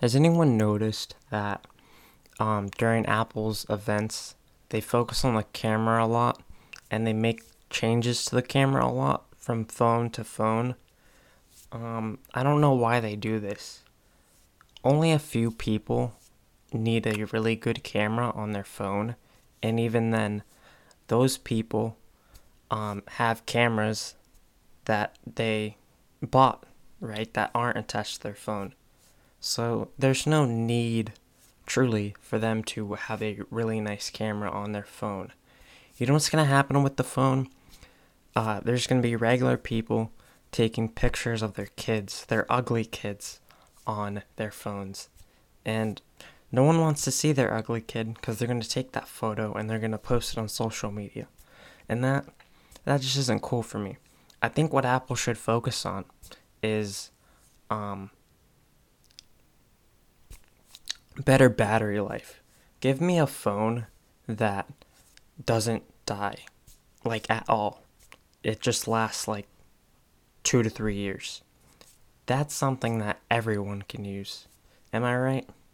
Has anyone noticed that um, during Apple's events, they focus on the camera a lot and they make changes to the camera a lot from phone to phone? Um, I don't know why they do this. Only a few people need a really good camera on their phone, and even then, those people um, have cameras that they bought, right, that aren't attached to their phone. So there's no need, truly, for them to have a really nice camera on their phone. You know what's going to happen with the phone? Uh, there's going to be regular people taking pictures of their kids, their ugly kids, on their phones. And no one wants to see their ugly kid because they're going to take that photo and they're going to post it on social media. And that that just isn't cool for me. I think what Apple should focus on is um, better battery life. Give me a phone that doesn't die like at all. It just lasts like 2 to 3 years. That's something that everyone can use. Am I right?